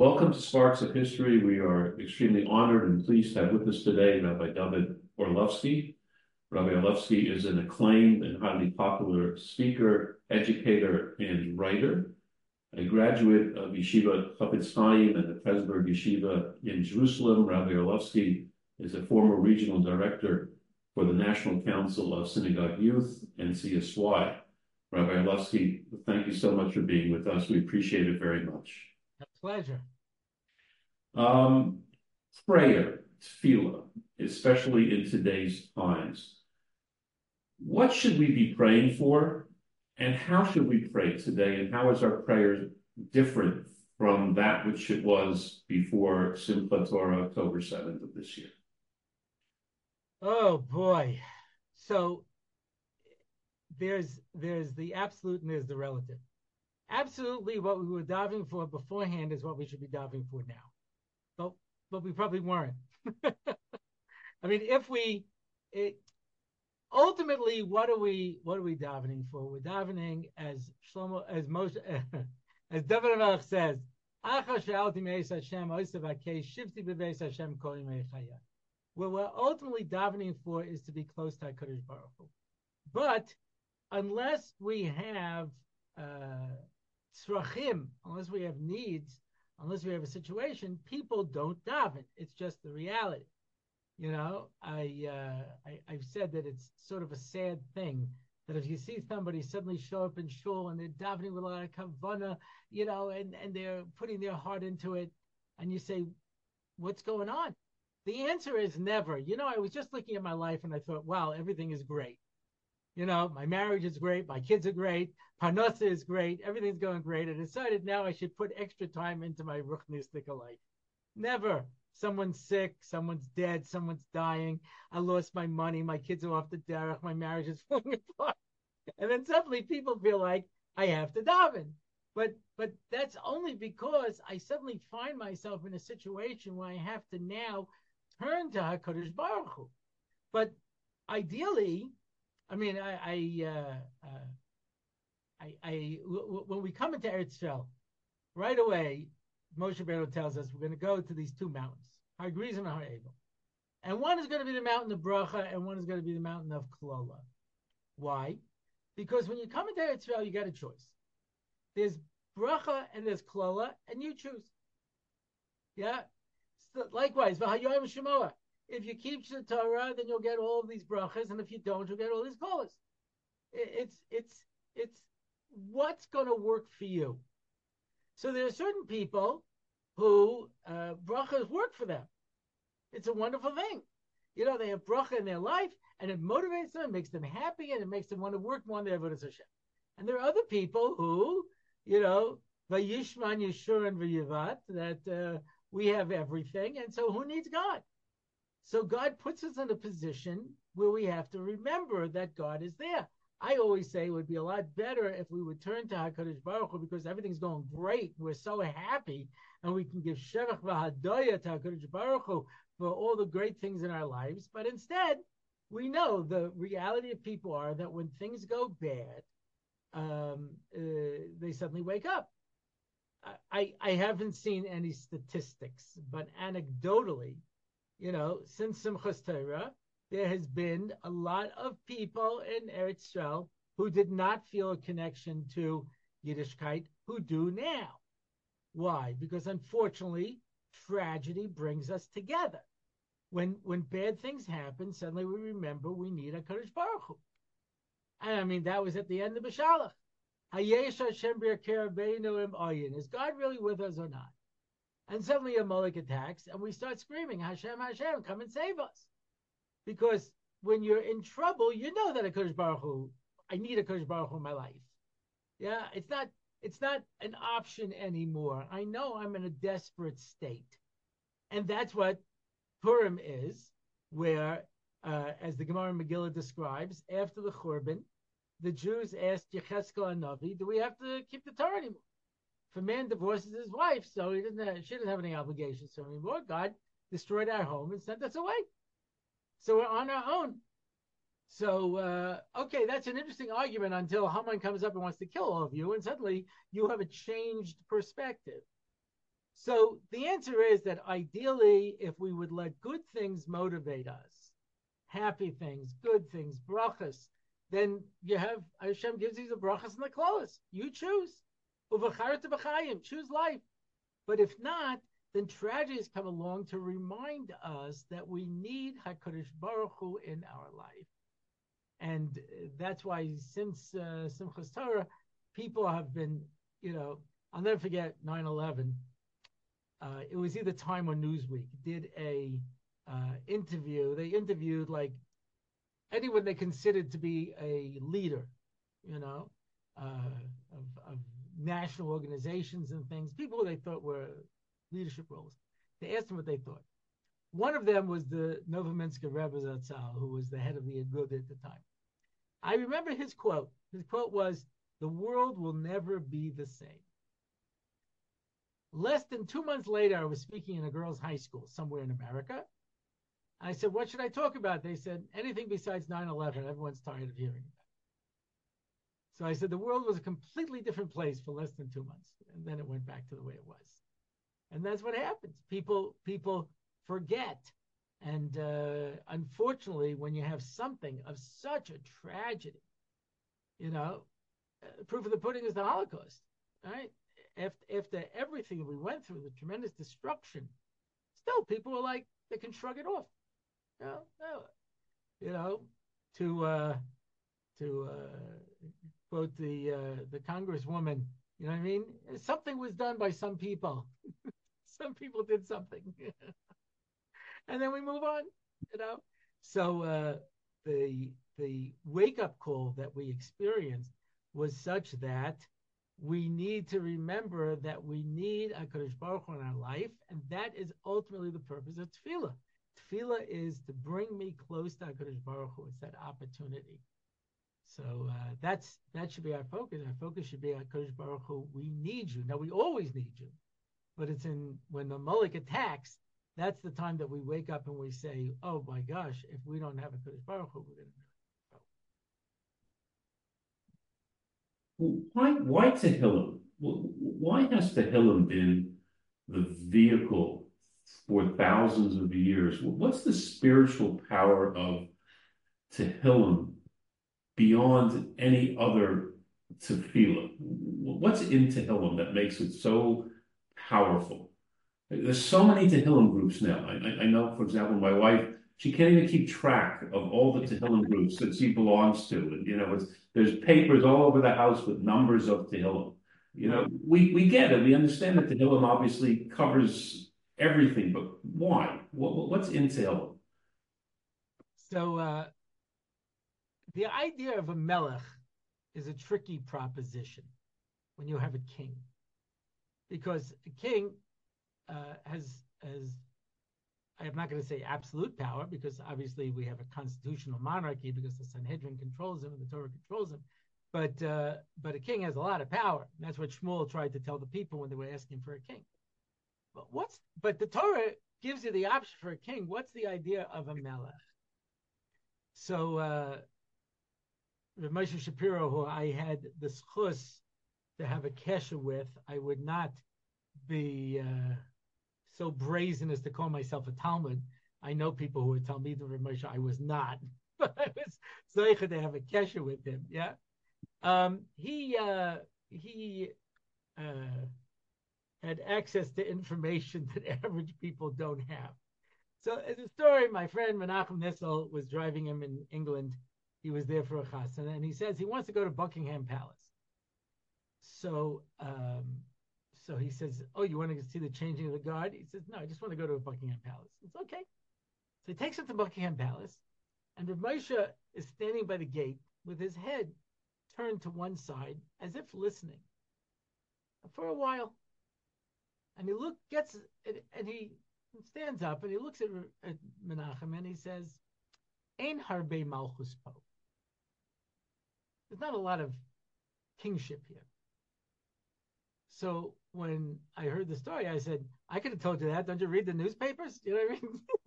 Welcome to Sparks of History. We are extremely honored and pleased to have with us today Rabbi David Orlofsky. Rabbi Orlofsky is an acclaimed and highly popular speaker, educator, and writer. A graduate of Yeshiva Chafetz Chaim and the Pressburg Yeshiva in Jerusalem, Rabbi Orlofsky is a former regional director for the National Council of Synagogue Youth, NCSY. Rabbi Orlofsky, thank you so much for being with us. We appreciate it very much. A pleasure. Um, prayer, tefillah, especially in today's times. What should we be praying for, and how should we pray today, and how is our prayer different from that which it was before Simchat Torah, October 7th of this year? Oh boy. So there's there's the absolute and there's the relative absolutely what we were davening for beforehand is what we should be davening for now. But we probably weren't. I mean, if we it, ultimately, what are we what are we davening for? We're davening as Shlomo as most as David Melech says. What we're ultimately davening for is to be close to HaKadosh Baruch Hu. But unless we have uh, tzrachim, unless we have needs, unless we have a situation, people don't daven. It's just the reality. You know, I, uh, I I've said that it's sort of a sad thing that if you see somebody suddenly show up in shul and they're davening with a lot of kavana, you know, and and they're putting their heart into it, and you say, "What's going on?" The answer is never. You know, I was just looking at my life and I thought, "Wow, everything is great." You know, my marriage is great, my kids are great, Parnassa is great, everything's going great. I decided now I should put extra time into my Ruchnistic life. Never. Someone's sick, someone's dead, someone's dying. I lost my money, my kids are off the derech, my marriage is falling apart. And then suddenly people feel like I have to daven. But but that's only because I suddenly find myself in a situation where I have to now turn to HaKadosh Baruch Hu. But ideally, I mean, I, I, uh, uh, I, I w- when we come into Eretz Yisrael, right away, Moshe Rabbeinu tells us we're going to go to these two mountains, Har Gerizim and Har Ebal. And one is going to be the mountain of Bracha, and one is going to be the mountain of Klola. Why? Because when you come into Eretz Yisrael, you got a choice. There's Bracha and there's Klola, and you choose. Yeah. So, likewise, V'hayoyim Shemoah. If you keep the Torah, then you'll get all of these brachas, and if you don't, you'll get all these kolas. It's it's it's what's going to work for you. So there are certain people who uh, brachas work for them. It's a wonderful thing. You know, they have bracha in their life, and it motivates them, it makes them happy, and it makes them want to work more on their avodas Hashem. And there are other people who, you know, vayishman Yeshurun v'yivat, that uh, we have everything, and so who needs God? So God puts us in a position where we have to remember that God is there. I always say it would be a lot better if we would turn to HaKadosh Baruch Hu because everything's going great. We're so happy and we can give Shevach V'Hadoya to HaKadosh Baruch Hu for all the great things in our lives. But instead, we know the reality of people are that when things go bad, um, uh, they suddenly wake up. I, I haven't seen any statistics, but anecdotally, you know, since Simchas Torah, there has been a lot of people in Eretz Yisrael who did not feel a connection to Yiddishkeit who do now. Why? Because unfortunately, tragedy brings us together. When when bad things happen, suddenly we remember we need a Kadosh Baruch Hu. And I mean, that was at the end of Beshalach. Is God really with us or not? And suddenly a Amalek attacks, and we start screaming, Hashem, Hashem, come and save us. Because when you're in trouble, you know that a Kodesh Baruch Hu, I need a Kodesh Baruch Hu in my life. Yeah, it's not it's not an option anymore. I know I'm in a desperate state. And that's what Purim is, where, uh, as the Gemara Megillah describes, after the Churban, the Jews asked Yecheskel and Navi, do we have to keep the Torah anymore? If a man divorces his wife, so he doesn't have, she doesn't have any obligations to him anymore. God destroyed our home and sent us away. So we're on our own. So, uh, okay, that's an interesting argument until Haman comes up and wants to kill all of you, and suddenly you have a changed perspective. So the answer is that ideally, if we would let good things motivate us, happy things, good things, brachas, then you have Hashem gives you the brachas and the clothes. You choose. Choose life. But if not, then tragedies come along to remind us that we need Hakadosh Baruch Hu in our life, and that's why since uh, Simchas Torah, people have been, you know, I'll never forget 9/11. Uh, it was either Time or Newsweek did a uh, interview. They interviewed like anyone they considered to be a leader, you know, uh, national organizations and things, people who they thought were leadership roles. They asked them what they thought. One of them was the Novominsker Rebbe Zatzal, who was the head of the Agud at the time. I remember his quote. His quote was, "The world will never be the same." Less than two months later, I was speaking in a girls' high school somewhere in America. I said, What should I talk about? They said, Anything besides 9 11. Everyone's tired of hearing about. So I said, The world was a completely different place for less than two months. And then it went back to the way it was. And that's what happens. People, people forget. And uh, unfortunately, when you have something of such a tragedy, you know, uh, proof of the pudding is the Holocaust, right? After, after everything we went through, the tremendous destruction, still people were like, they can shrug it off. Know, no, you know to uh, to uh, quote the uh, the congresswoman, you know what I mean? Something was done by some people. some people did something, and then we move on. You know, so uh, the the wake up call that we experienced was such that we need to remember that we need a Kadosh Baruch Hu in our life, and that is ultimately the purpose of tefillah. Tefillah is to bring me close to HaKadosh Baruch Hu. It's that opportunity. So uh, that's that should be our focus. Our focus should be HaKadosh Baruch Hu. We need you. Now we always need you, but it's in when the Amalek attacks. That's the time that we wake up and we say, "Oh my gosh, if we don't have a Kadosh Baruch Hu, we're going to." Die why, why Tehillim? Why has Tehillim been the vehicle for thousands of years. What's the spiritual power of Tehillim beyond any other tefillah? What's in Tehillim that makes it so powerful? There's so many Tehillim groups now. I, I know, for example, my wife, she can't even keep track of all the Tehillim groups that she belongs to. And, you know, there's papers all over the house with numbers of Tehillim. You know, we, we get it. We understand that Tehillim obviously covers everything, but why? What, what's entailed? So uh, the idea of a melech is a tricky proposition when you have a king, because a king uh, has has I'm not going to say absolute power because obviously we have a constitutional monarchy because the Sanhedrin controls him and the Torah controls him. But uh, but a king has a lot of power. And that's what Shmuel tried to tell the people when they were asking for a king. But what's but the Torah gives you the option for a king. What's the idea of a melech? So uh Moshe Shapiro, who I had the zchus to have a kesha with, I would not be uh, so brazen as to call myself a talmid. I know people who would tell me the Moshe. I was not, but I was zeicha to have a kesha with him. Yeah, um, he uh, he uh, had access to information that average people don't have. So, as a story, my friend Menachem Nissel was driving him in England. He was there for a chassan, and he says he wants to go to Buckingham Palace. So, um, so he says, "Oh, you want to see the changing of the guard?" He says, "No, I just want to go to Buckingham Palace." It's okay. So he takes him to Buckingham Palace, and Rav Moshe is standing by the gate with his head turned to one side, as if listening. For a while, and he look gets and he stands up and he looks at, at Menachem and he says, "Ein harbe malchus po." There's not a lot of kingship here. So when I heard the story, I said, I could have told you that. Don't you read the newspapers? You know what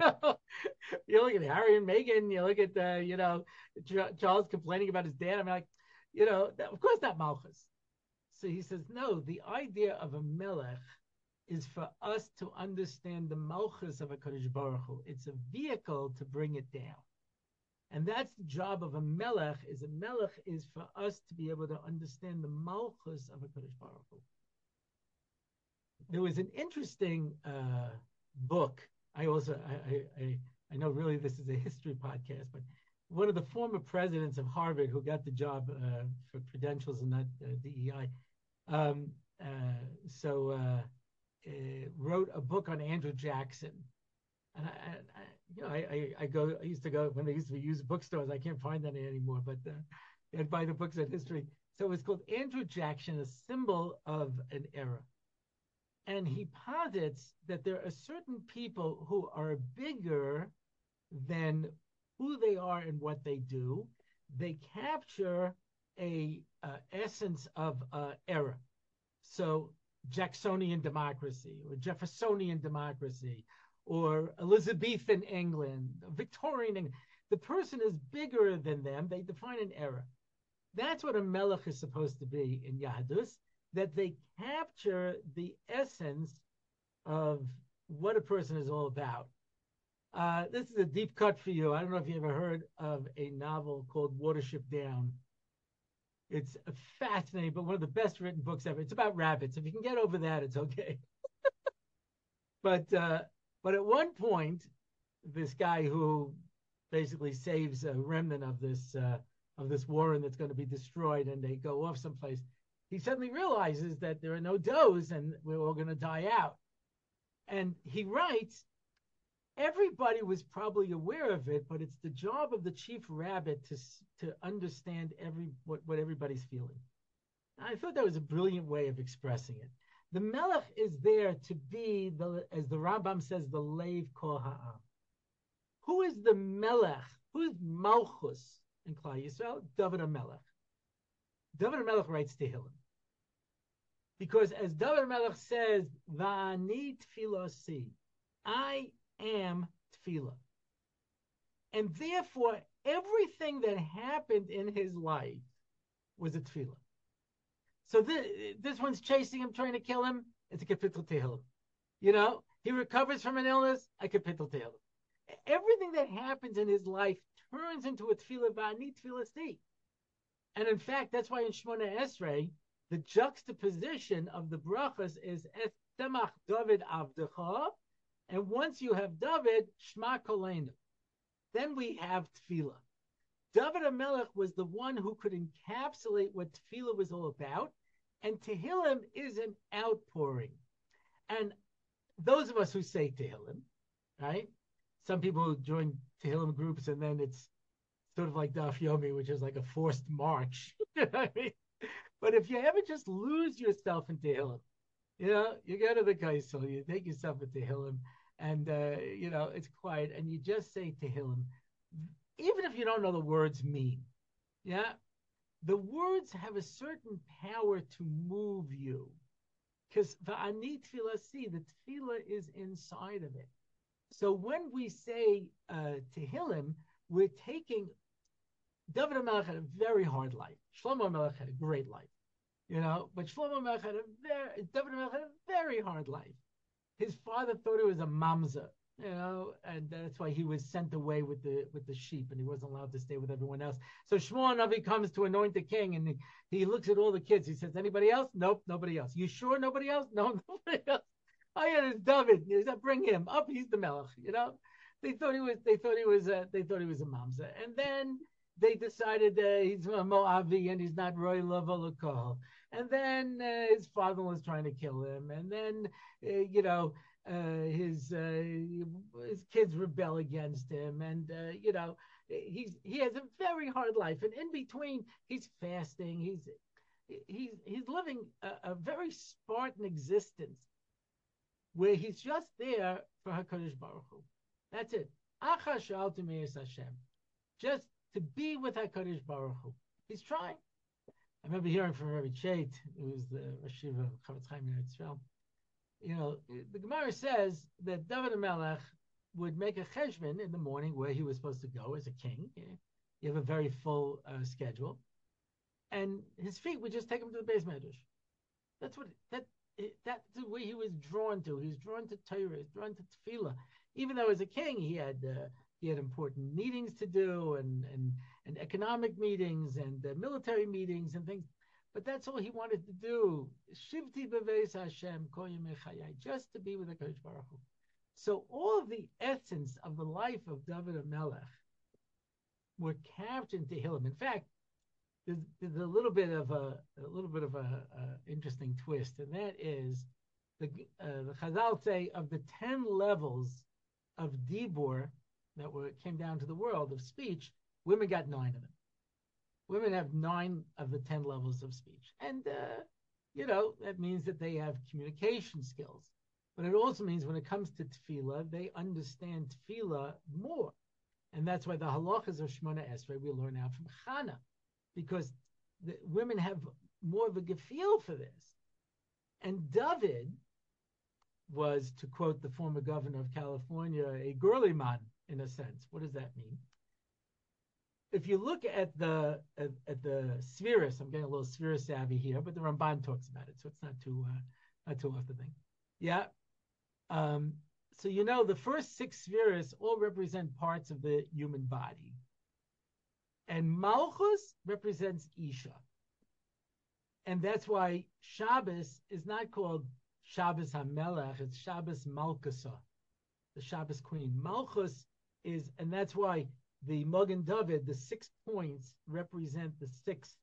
I mean? you look at Harry and Meghan, you look at, uh, you know, Charles complaining about his dad. I'm like, you know, of course not Malchus. So he says, no, the idea of a melech is for us to understand the malchus of a Kodesh Baruch Hu. It's a vehicle to bring it down. And that's the job of a melech, is a melech is for us to be able to understand the malchus of a Kodesh Baruch Hu. There was an interesting uh, book. I also, I, I, I know really this is a history podcast, but one of the former presidents of Harvard who got the job uh, for credentials and not uh, DEI, um, uh, so uh, uh, wrote a book on Andrew Jackson. And I, I you know, I, I, I, go. I used to go when they used to be used bookstores. I can't find any anymore, but uh, I'd buy the books on history. So it's called Andrew Jackson, a symbol of an era. And he posits that there are certain people who are bigger than who they are and what they do. They capture a uh, essence of uh, era. So Jacksonian democracy or Jeffersonian democracy or Elizabethan England, Victorian England. The person is bigger than them. They define an era. That's what a melech is supposed to be in Yahadus, that they capture the essence of what a person is all about. Uh, this is a deep cut for you. I don't know if you ever heard of a novel called Watership Down. It's fascinating, but one of the best written books ever. It's about rabbits. If you can get over that, it's okay. but uh, but at one point, this guy who basically saves a remnant of this uh, of this warren that's going to be destroyed, and they go off someplace. He suddenly realizes that there are no does, and we're all going to die out. And he writes everybody was probably aware of it, but it's the job of the chief rabbit to to understand every what, what everybody's feeling. I thought that was a brilliant way of expressing it. The melech is there to be the, as the Rambam says, the lave kol. Who is the melech? Who is malchus in Klal Yisrael? David Melech. David Melech writes to Tehillim. Because as David Melech says, Va'ani tfilosi, I am tefillah. And therefore, everything that happened in his life was a tefillah. So this, this one's chasing him, trying to kill him. It's a kapitel tehillim. You know, he recovers from an illness, a kapitel tehillim. Everything that happens in his life turns into a tefillah va'ani tefillah sti. And in fact, that's why in Shemona Esrei, the juxtaposition of the brachas is Es tzemach David Avdecha and once you have David, Shema Kolenu. Then we have Tefillah. David Amelech was the one who could encapsulate what Tefillah was all about, and Tehillim is an outpouring. And those of us who say Tehillim, right? Some people join Tehillim groups, and then it's sort of like Daf Yomi, which is like a forced march. But if you ever just lose yourself in Tehillim, you know, you go to the Kaisel, you take yourself into Tehillim, and uh, you know it's quiet, and you just say Tehillim, even if you don't know the words mean, yeah, the words have a certain power to move you, because va'ani tefillah see the tefillah is inside of it. So when we say uh, Tehillim, we're taking David Melech had a very hard life. Shlomo Melech had a great life, you know, but Shlomo Melech had a very David Melech had a very hard life his father thought he was a mamza, you know, and that's why he was sent away with the with the sheep, and he wasn't allowed to stay with everyone else. So Shmuel Navi comes to anoint the king, and he, he looks at all the kids. He says, "Anybody else? Nope, nobody else. You sure nobody else? No, nobody else. Oh yeah, it's David. Bring him up. He's the melech. You know, they thought he was. They thought he was. A, they thought he was a mamza, and then they decided uh, he's a Moavi and he's not Roy Lavalakal. And then uh, his father was trying to kill him. And then, uh, you know, uh, his uh, his kids rebel against him. And, uh, you know, he's he has a very hard life. And in between, he's fasting. He's he's he's living a, a very Spartan existence where he's just there for HaKadosh Baruch Hu. That's it. Achash Hashem. Just to be with HaKadosh Baruch Hu. He's trying. I remember hearing from Rabbi Chait, who was the Rosh of Chofetz Chaim in Israel. You know, the Gemara says that David Melech would make a cheshbon in the morning where he was supposed to go as a king. You have a very full uh, schedule, and his feet would just take him to the beis medrash. That's what that that's the way he was drawn to. He was drawn to Torah. He drawn to tefillah. Even though as a king, he had uh, he had important meetings to do and and and economic meetings and uh, military meetings and things. But that's all he wanted to do. Shivti beves Hashem just to be with the Kodesh Baruch Hu. So all of the essence of the life of David Melech were captured in Tehillim. In fact, there's, there's, a little bit of a, a little bit of a, a, interesting twist, and that is the uh, the Chazal say of the ten levels of Dibur that were came down to the world of speech, women got nine of them. Women have nine of the ten levels of speech, and uh, you know that means that they have communication skills. But it also means when it comes to tefillah, they understand tefillah more. And that's why the halachas of Shemona Esrei we learn out from Chana, because the women have more of a gefil for this. And David was, to quote the former governor of California, a girly man in a sense. What does that mean? If you look at the at, at the spheres, I'm getting a little sphere savvy here, but the Ramban talks about it, so it's not too uh, not too off the thing. Yeah, um, so you know the first six spheres all represent parts of the human body. And Malchus represents Isha. And that's why Shabbos is not called Shabbos HaMelech, it's Shabbos Malkusa, the Shabbos queen. Malchus is, and that's why the Magen David, the six points represent the six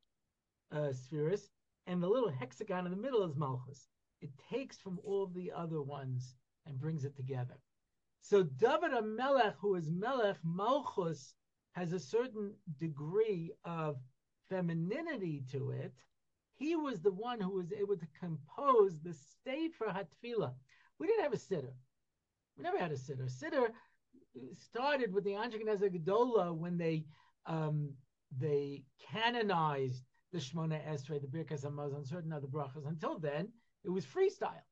uh, spheres, and the little hexagon in the middle is Malchus. It takes from all the other ones and brings it together. So David Melech, who is Melech Malchus, has a certain degree of femininity to it. He was the one who was able to compose the state for Hatfila. We didn't have a siddur. We never had a siddur. Siddur started with the Anshei Knesses Gedola when they um, they canonized the Shmona Esrei, the Birkas Hamazon, certain other brachas. Until then, it was freestyle.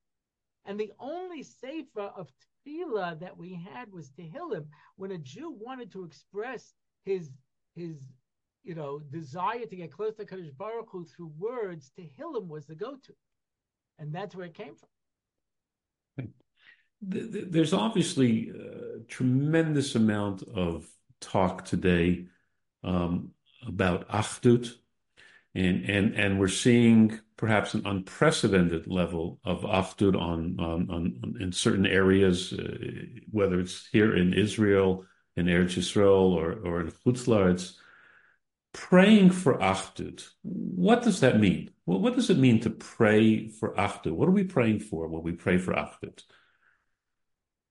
And the only sefer of tefillah that we had was Tehillim. When a Jew wanted to express his his you know desire to get close to Kadosh Baruch Hu through words, Tehillim was the go-to, and that's where it came from. There's obviously a tremendous amount of talk today um, about Achdut, and and and we're seeing perhaps an unprecedented level of Achdut on, on, on, in certain areas, uh, whether it's here in Israel, in Eretz Yisrael, or, or in Chutz Praying for Achdut, what does that mean? Well, what does it mean to pray for Achdut? What are we praying for when we pray for Achdut?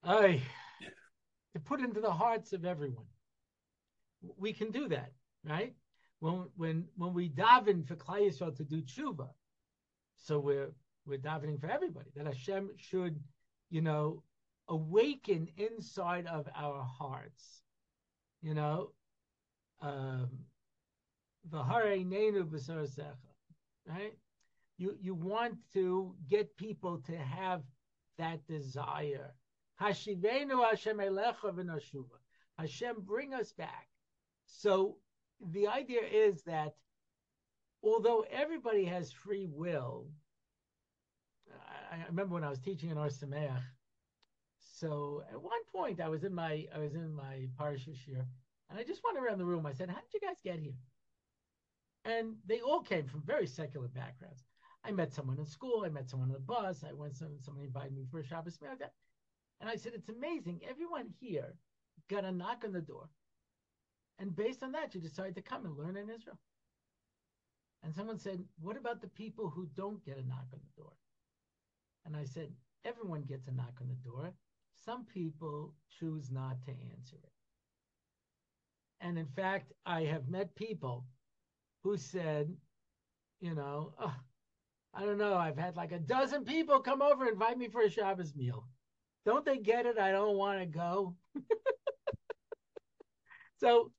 I to put into the hearts of everyone. We can do that, right? When when when we daven for Klal Yisrael to do tshuva, so we're we're davening for everybody that Hashem should, you know, awaken inside of our hearts. You know, um, right? You you want to get people to have that desire. Hashivenu Hashem elecha Hashem, bring us back. So the idea is that although everybody has free will, I, remember when I was teaching in Ohr Somayach. So at one point, I was in my I was in my parsha year, and I just went around the room. I said, "How did you guys get here?" And they all came from very secular backgrounds. I met someone in school. I met someone on the bus. I went. Some, somebody invited me for a Shabbos meal. And I said, "It's amazing. Everyone here got a knock on the door, and based on that, you decided to come and learn in Israel." And someone said, What about the people who don't get a knock on the door? And I said, Everyone gets a knock on the door. Some people choose not to answer it. And in fact, I have met people who said, you know, oh, I don't know, I've had like a dozen people come over and invite me for a Shabbos meal. Don't they get it? I don't want to go. so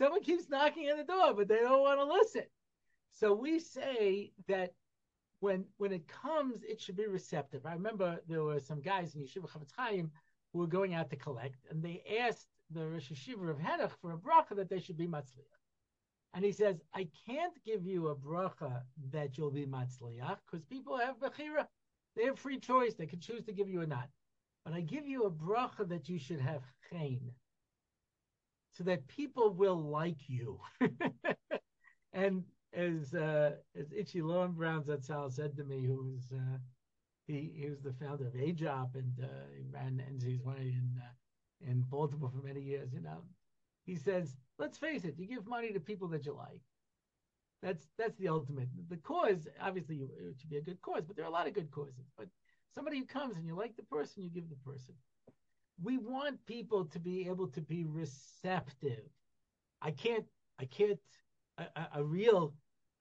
someone keeps knocking on the door, but they don't want to listen. So we say that when when it comes, it should be receptive. I remember there were some guys in Yeshiva Chofetz Chaim who were going out to collect, and they asked the Rosh Yeshiva of Henoch for a bracha that they should be matzliach. And he says, I can't give you a bracha that you'll be matzliach because people have bechira. They have free choice. They can choose to give you or not. But I give you a bracha that you should have chen, so that people will like you. and as uh, as Itchy Lowenbraun's Zatzal said to me, who was uh, he he was the founder of AJOP and uh, he ran NZ's way in uh, in Baltimore for many years. You know, he says, let's face it, you give money to people that you like. That's that's the ultimate. The cause, obviously, it should be a good cause, but there are a lot of good causes. But somebody who comes and you like the person, you give the person. We want people to be able to be receptive. I can't. I can't. A, a real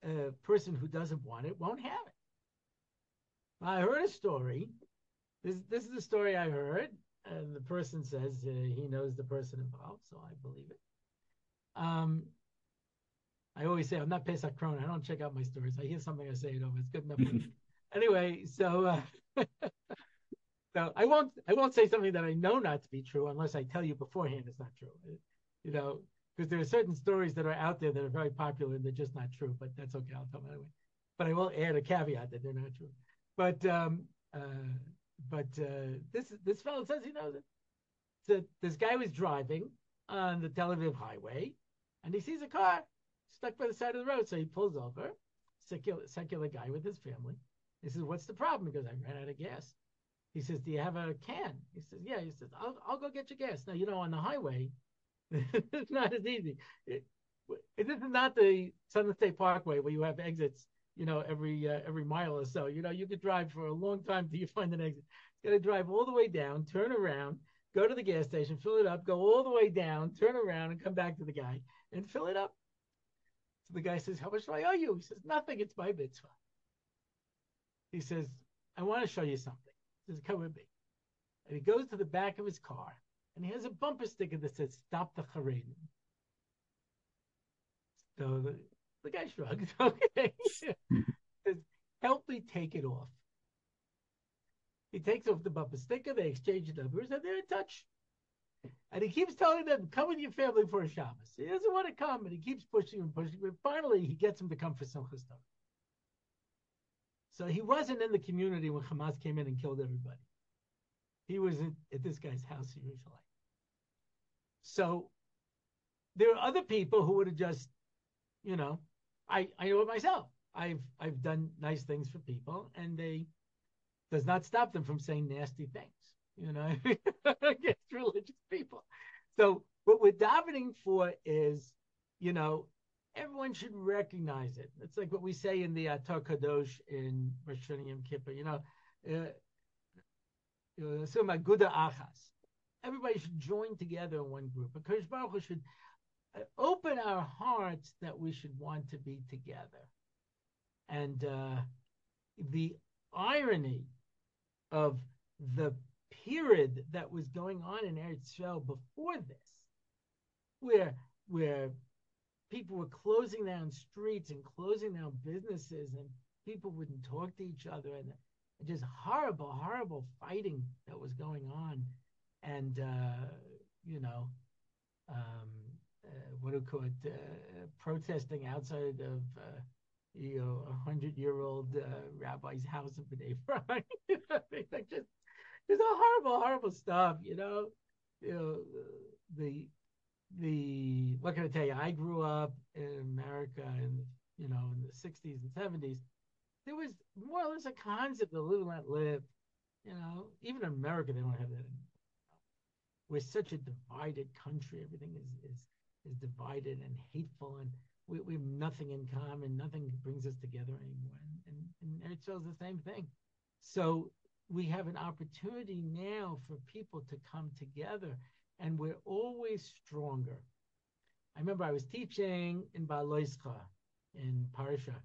uh, person who doesn't want it won't have it. I heard a story. This this is the story I heard, and the person says uh, he knows the person involved, so I believe it. Um, I always say I'm not Paysach Krohn. I don't check out my stories. I hear something, I say it over. It's good enough. anyway, so uh, so I won't I won't say something that I know not to be true unless I tell you beforehand it's not true. You know, because there are certain stories that are out there that are very popular and they're just not true. But that's okay. I'll tell them anyway. But I will add a caveat that they're not true. But um, uh, but uh, this this fellow says he knows it. So this guy was driving on the Tel Aviv highway, and he sees a car stuck by the side of the road. So he pulls over. Secular, secular guy with his family. He says, "What's the problem?" He goes, I ran out of gas. He says, "Do you have a can?" He says, "Yeah." He says, "I'll I'll go get your gas." Now you know on the highway, it's not as easy. It, it, this is not the Southern State Parkway where you have exits you know, every uh, every mile or so. You know, you could drive for a long time till you find an exit. You got to drive all the way down, turn around, go to the gas station, fill it up, go all the way down, turn around, and come back to the guy and fill it up. So the guy says, "How much do I owe you?" He says, "Nothing. It's my mitzvah." He says, "I want to show you something." He says, "Come with me." And he goes to the back of his car, and he has a bumper sticker that says, "Stop the Haredim." So the, the guy shrugs. Okay. Says, help me take it off. He takes off the bumper sticker, they exchange numbers, and they're in touch. And he keeps telling them, come with your family for a Shabbos. He doesn't want to come, and he keeps pushing and pushing. But finally, he gets him to come for Simchas Torah. So he wasn't in the community when Hamas came in and killed everybody. He was at, at this guy's house Yerushalayim. So there are other people who would have just, you know, I I know it myself. I've I've done nice things for people, and they does not stop them from saying nasty things. You know, against religious people. So what we're davening for is, you know, everyone should recognize it. It's like what we say in the Atar Kadosh in Rosh Yom Kippur. You know, uh, achas. Everybody should join together in one group. Because Baruch Hu should open our hearts that we should want to be together. And uh, the irony of the period that was going on in Eretz Yisrael before this, where where people were closing down streets and closing down businesses, and people wouldn't talk to each other, and just horrible, horrible fighting that was going on, and uh, you know, um, uh, what do you call it, uh, protesting outside of, uh, you know, a hundred year old rabbi's house in Bnei Brak. like just, just a horrible, horrible stuff, you know. You know, the the what can I tell you? I grew up in America in you know in the '60s and '70s. There was more or less a concept of live and let live. You know, even in America they don't have that. We're such a divided country. Everything is is is divided and hateful, and we, we have nothing in common. Nothing brings us together anymore. And, and, and Eretz the same thing. So we have an opportunity now for people to come together, and we're always stronger. I remember I was teaching in Baloischa in Parsha,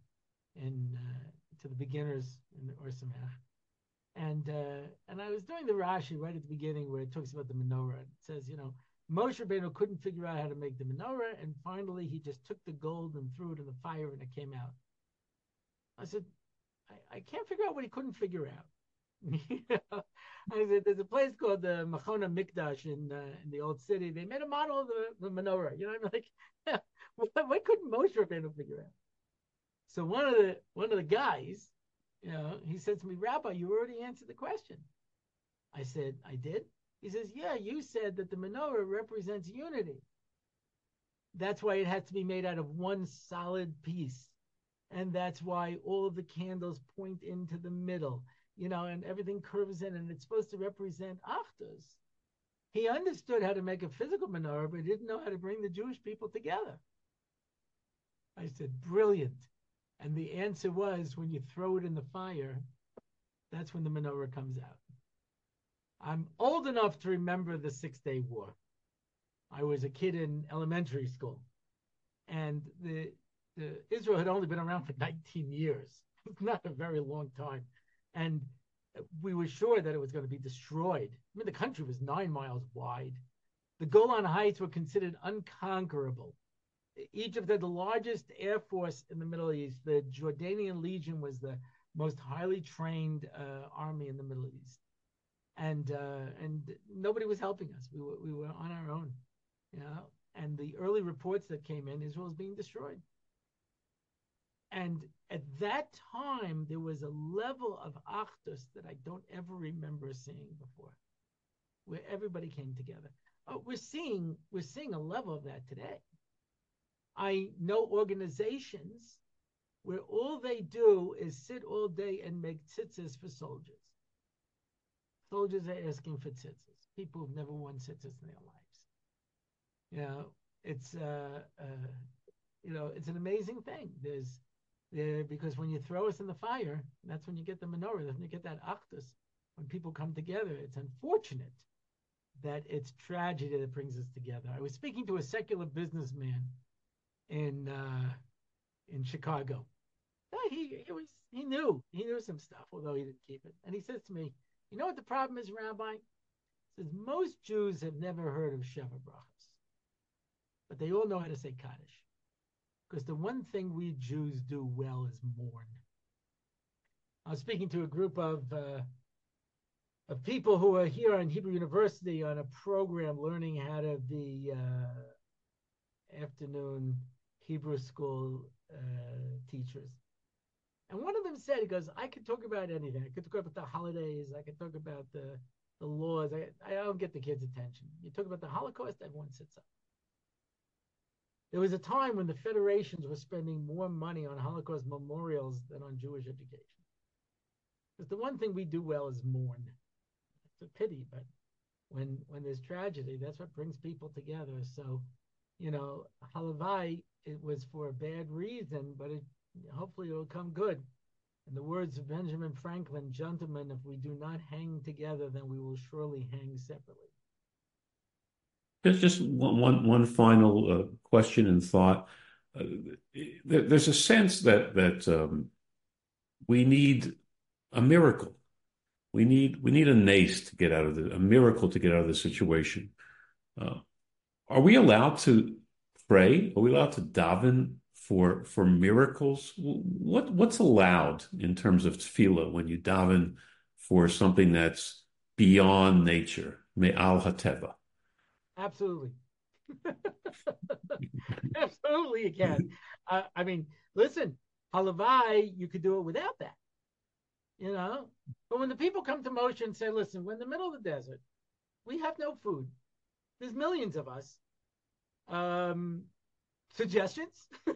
in uh, to the beginners in the And uh, and I was doing the Rashi right at the beginning where it talks about the menorah. It says, you know, Moshe Rabbeinu couldn't figure out how to make the menorah, and finally he just took the gold and threw it in the fire, and it came out. I said, I, I can't figure out what he couldn't figure out. said, there's a place called the Machona Mikdash in uh, in the old city. They made a model of the, the menorah. You know, I'm like, what, what couldn't Moshe Rabbeinu figure out? So one of the one of the guys You know, he said to me, Rabbi, you already answered the question. I said, I did. He says, Yeah, you said that the menorah represents unity. That's why it has to be made out of one solid piece. And that's why all of the candles point into the middle, you know, and everything curves in, and it's supposed to represent Achdus. He understood how to make a physical menorah, but he didn't know how to bring the Jewish people together. I said, Brilliant. And the answer was when you throw it in the fire, that's when the menorah comes out. I'm old enough to remember the Six Day War. I was a kid in elementary school, and the, the Israel had only been around for 19 years. It's not a very long time, and we were sure that it was going to be destroyed. I mean, the country was nine miles wide. The Golan Heights were considered unconquerable. Egypt had the largest air force in the Middle East. The Jordanian Legion was the most highly trained uh, army in the Middle East, and uh, and nobody was helping us. We were we were on our own, you know. And the early reports that came in, Israel was being destroyed. And at that time, there was a level of achdus that I don't ever remember seeing before, where everybody came together. Oh, we're seeing we're seeing a level of that today. I know organizations where all they do is sit all day and make tzitzis for soldiers. Soldiers are asking for tzitzis. People who've never worn tzitzis in their lives. You know, it's uh, uh, you know, it's an amazing thing. There's because when you throw us in the fire, that's when you get the menorah. That's when you get that achdus. When people come together, it's unfortunate that it's tragedy that brings us together. I was speaking to a secular businessman in uh, in Chicago. He, he was he knew he knew some stuff, although he didn't keep it. And he says to me, "You know what the problem is, Rabbi?" He says most Jews have never heard of Sheva Brachos, but they all know how to say Kaddish, because the one thing we Jews do well is mourn. I was speaking to a group of uh, of people who are here on Hebrew University on a program learning how to be uh, afternoon Hebrew school uh, teachers. And one of them said, he goes, I could talk about anything. I could talk about the holidays. I could talk about the, the laws. I, I don't get the kids' attention. You talk about the Holocaust, everyone sits up. There was a time when the federations were spending more money on Holocaust memorials than on Jewish education. Because the one thing we do well is mourn. It's a pity, but when when there's tragedy, that's what brings people together. So, you know, halavai it was for a bad reason, but it hopefully it'll come good. In the words of Benjamin Franklin, gentlemen, if we do not hang together, then we will surely hang separately. Just one, final uh, question and thought. Uh, there's a sense that um, we need a miracle. We need we need a nace to get out of the a miracle to get out of the situation. Uh, are we allowed to pray? Are we allowed to daven for for miracles? What what's allowed in terms of tefillah when you daven for something that's beyond nature, me'al hateva? Absolutely. Absolutely, you can. Uh, I mean, listen, halavai, you could do it without that. You know, but when the people come to Moshe and say, "Listen, we're in the middle of the desert. We have no food. There's millions of us. Um, suggestions? By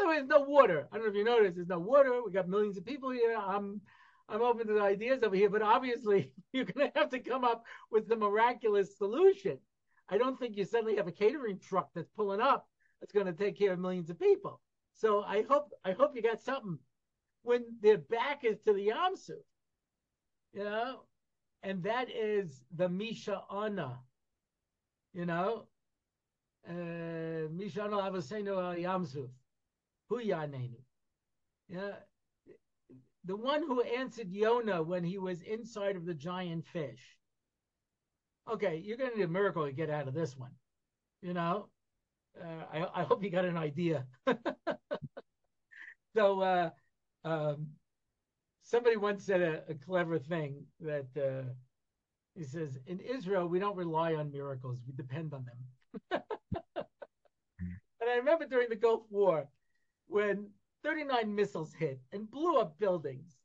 the way, there's no water. I don't know if you noticed. There's no water. We got millions of people here. I'm I'm open to ideas over here, but obviously you're going to have to come up with the miraculous solution. I don't think you suddenly have a catering truck that's pulling up that's going to take care of millions of people. So I hope I hope you got something when their back is to the Yamsu, you know, and that is the Misha you know, uh, Mishano Avosenu Al Yamsuf, Hu Yanenu. Yeah, the one who answered Yonah when he was inside of the giant fish. Okay, you're going to need a miracle to get out of this one. You know, uh, I, I hope you got an idea. so, uh, um, somebody once said a, a clever thing that uh, he says, in Israel, we don't rely on miracles, we depend on them. and I remember during the Gulf War, when 39 missiles hit and blew up buildings.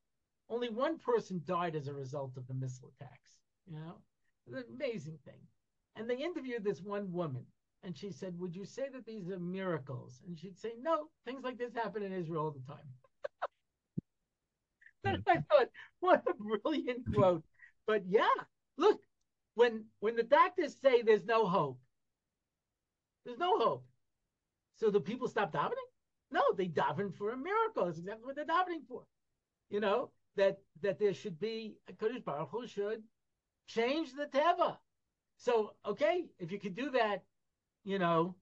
Only one person died as a result of the missile attacks. You know, it's an amazing thing. And they interviewed this one woman, and she said, Would you say that these are miracles? And she'd say, No, things like this happen in Israel all the time. and I thought, what a brilliant quote. But yeah, look, when when the doctors say there's no hope, there's no hope. So do people stop davening? No, they daven for a miracle. That's exactly what they're davening for. You know, that that there should be a Kadosh Baruch Hu should change the teva. So, okay, if you could do that, you know,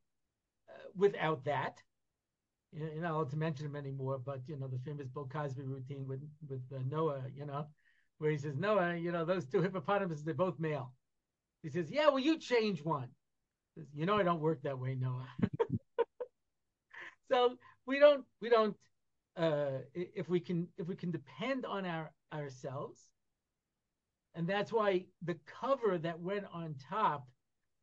uh, without that, you're not allowed to mention him anymore, but, you know, the famous Bill Cosby routine with, with uh, Noah, you know, where he says, Noah, you know, those two hippopotamuses, they're both male. He says, yeah, well, you change one. Says, you know, I don't work that way, Noah. so we don't, we don't, uh, if we can, if we can depend on our ourselves, and that's why the cover that went on top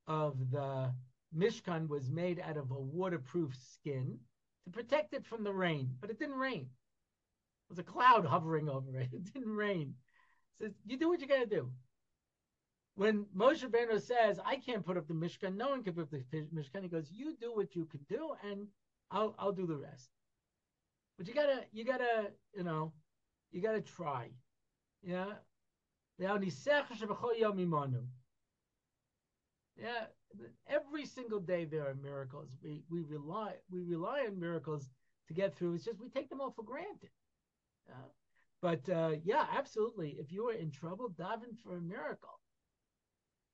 of the Mishkan was made out of a waterproof skin to protect it from the rain. But it didn't rain. It was a cloud hovering over it. It didn't rain. Says, you do what you got to do. When Moshe Rabbeinu says, I can't put up the Mishkan, no one can put up the Mishkan, he goes, you do what you can do, and I'll, I'll do the rest. But you gotta, you gotta, you know, you gotta try. Yeah, yeah, every single day there are miracles. We we rely we rely on miracles to get through. It's just we take them all for granted. But uh, yeah, absolutely. If you are in trouble, daven for a miracle.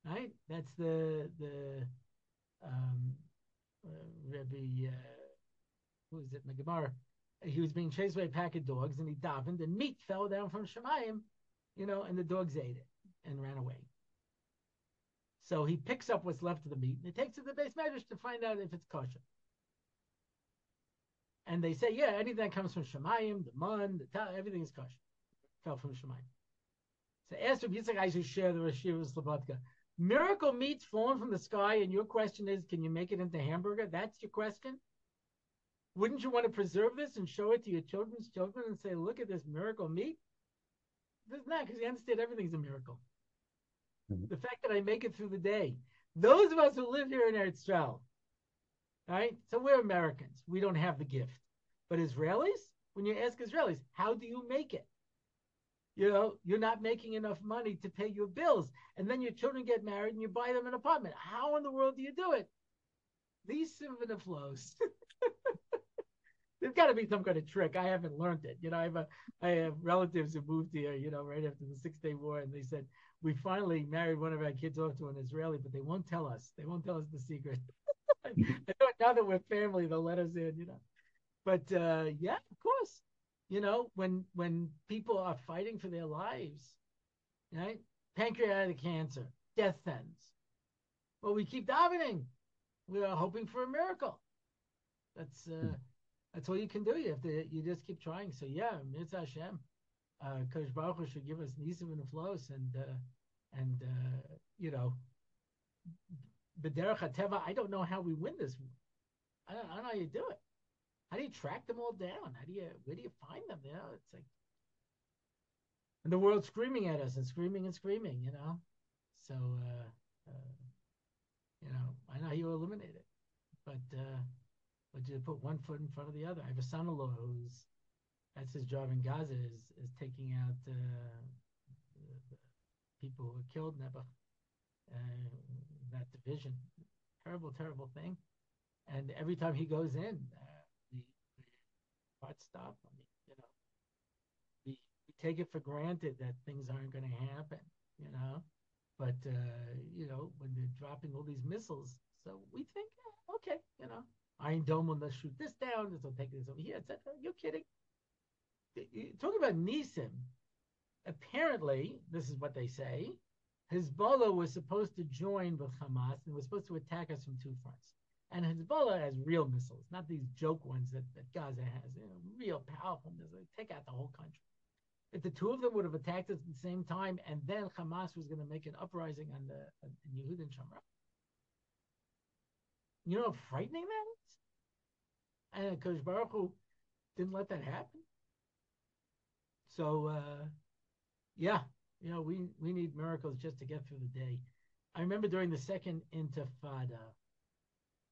Right? That's the the um, uh, Rebbe. Uh, who is it? Megamar. He was being chased by a pack of dogs, and he davened, and meat fell down from Shamayim you know, and the dogs ate it and ran away. So he picks up what's left of the meat and he takes it to the beis medrash to find out if it's kosher. And they say, yeah, anything that comes from Shamayim, the mun, the ta, everything is kosher. Fell from Shamayim. So ask Rabbi Yitzchak guys who share the Rosh Yeshiva Slobodka. Miracle meat's fallen from the sky, and your question is, can you make it into hamburger? That's your question? Wouldn't you want to preserve this and show it to your children's children and say, look at this miracle meat? There's not because you understand everything's a miracle. Mm-hmm. The fact that I make it through the day. Those of us who live here in Eretz right? So we're Americans. We don't have the gift. But Israelis, when you ask Israelis, how do you make it? You know, you're not making enough money to pay your bills. And then your children get married and you buy them an apartment. How in the world do you do it? These the flows. there's got to be some kind of trick. I haven't learned it. You know, I have a, I have relatives who moved here. You know, right after the Six Day War, and they said we finally married one of our kids off to an Israeli, but they won't tell us. They won't tell us the secret. Now that we're family, they'll let us in. You know, but uh, yeah, of course. You know, when when people are fighting for their lives, right? Pancreatic cancer, death sentence. Well, we keep davening. We are hoping for a miracle. That's uh, that's all you can do. You have to. You just keep trying. So yeah, Mitzvah Hashem. Uh, Kadosh Baruch Hu should give us nisim and flows, and uh, and uh, you know, B'derech Hateva. I don't know how we win this. I don't, I don't know how you do it. How do you track them all down? How do you where do you find them? You know, it's like and the world screaming at us and screaming and screaming. You know, so uh, uh, you know I know how you eliminate it, but. Uh, you put one foot in front of the other. I have a son-in-law who's that's his job in Gaza is is taking out uh, the, people who were killed in uh, that division. Terrible, terrible thing. And every time he goes in, uh, the, the heart stop. I mean, you know, we, we take it for granted that things aren't going to happen. You know, but uh, you know when they're dropping all these missiles, so we think, okay, you know, Iron Dome will let's shoot this down, this will take this over here, etc. You're kidding. Talking about Nisim, apparently, this is what they say, Hezbollah was supposed to join with Hamas and was supposed to attack us from two fronts. And Hezbollah has real missiles, not these joke ones that, that Gaza has, you know, real powerful missiles, take out the whole country. If the two of them would have attacked at the same time, and then Hamas was going to make an uprising on the on Yehud Shamra, you know how frightening that is? And Kadosh Baruch Hu didn't let that happen. So uh, yeah, you know, we we need miracles just to get through the day. I remember during the second Intifada,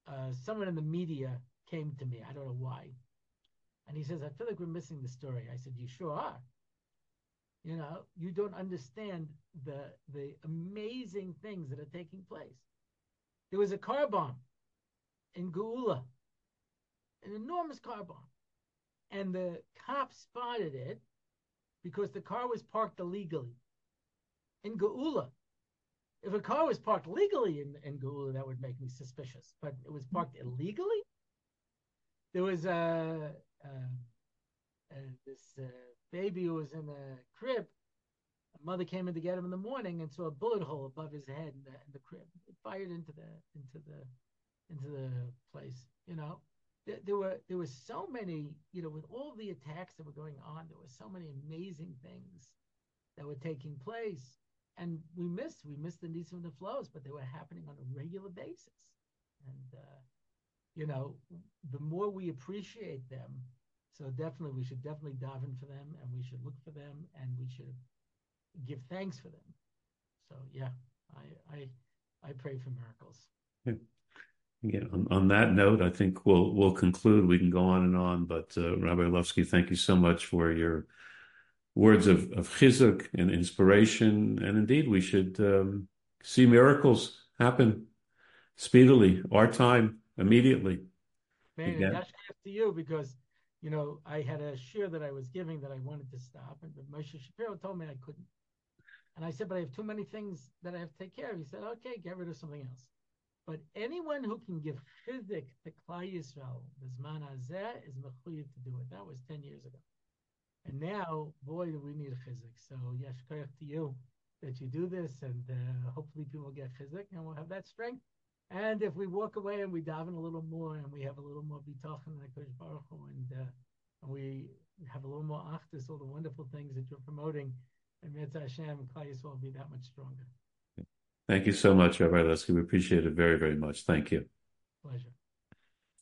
uh, someone in the media came to me. I don't know why, and he says, "I feel like we're missing the story." I said, "You sure are." You know, you don't understand the the amazing things that are taking place. There was a car bomb in Geula, an enormous car bomb, and the cops spotted it because the car was parked illegally in Geula. If a car was parked legally in, in Geula, that would make me suspicious, but it was parked illegally. There was a, a, a this uh, baby who was in a crib. A mother came in to get him in the morning and saw a bullet hole above his head in the, in the crib. It fired into the into the into the place. You know, there, there were there were so many. You know, with all the attacks that were going on, there were so many amazing things that were taking place and we missed we missed the needs and the flows, but they were happening on a regular basis. And uh, you know, the more we appreciate them, so definitely we should definitely daven for them, and we should look for them, and we should give thanks for them. So yeah, I I I pray for miracles. Yeah. Yeah, on, on that note, I think we'll we'll conclude. We can go on and on, but uh, Rabbi Orlofsky, thank you so much for your words of, of chizuk and inspiration. And indeed, we should um, see miracles happen speedily, our time, immediately. Man, and that's to you because, you know, I had a share that I was giving that I wanted to stop, and but Moshe Shapiro told me I couldn't. And I said, but I have too many things that I have to take care of. He said, okay, get rid of something else. But anyone who can give chizuk to Klal Yisrael, Bizman Hazeh, is mechuyev to do it. That was 10 years ago. And now, boy, do we need a chizuk. So, yes, to you that you do this, and uh, hopefully people get chizuk, and we'll have that strength. And if we walk away and we daven a little more, and we have a little more bitachon in Hakadosh Baruch Hu, and, uh, and we have a little more achdus, all the wonderful things that you're promoting, and Mitzvah Hashem, Klal will be that much stronger. Thank you so much, Rabbi Orlofsky. We appreciate it very, very much. Thank you. Pleasure.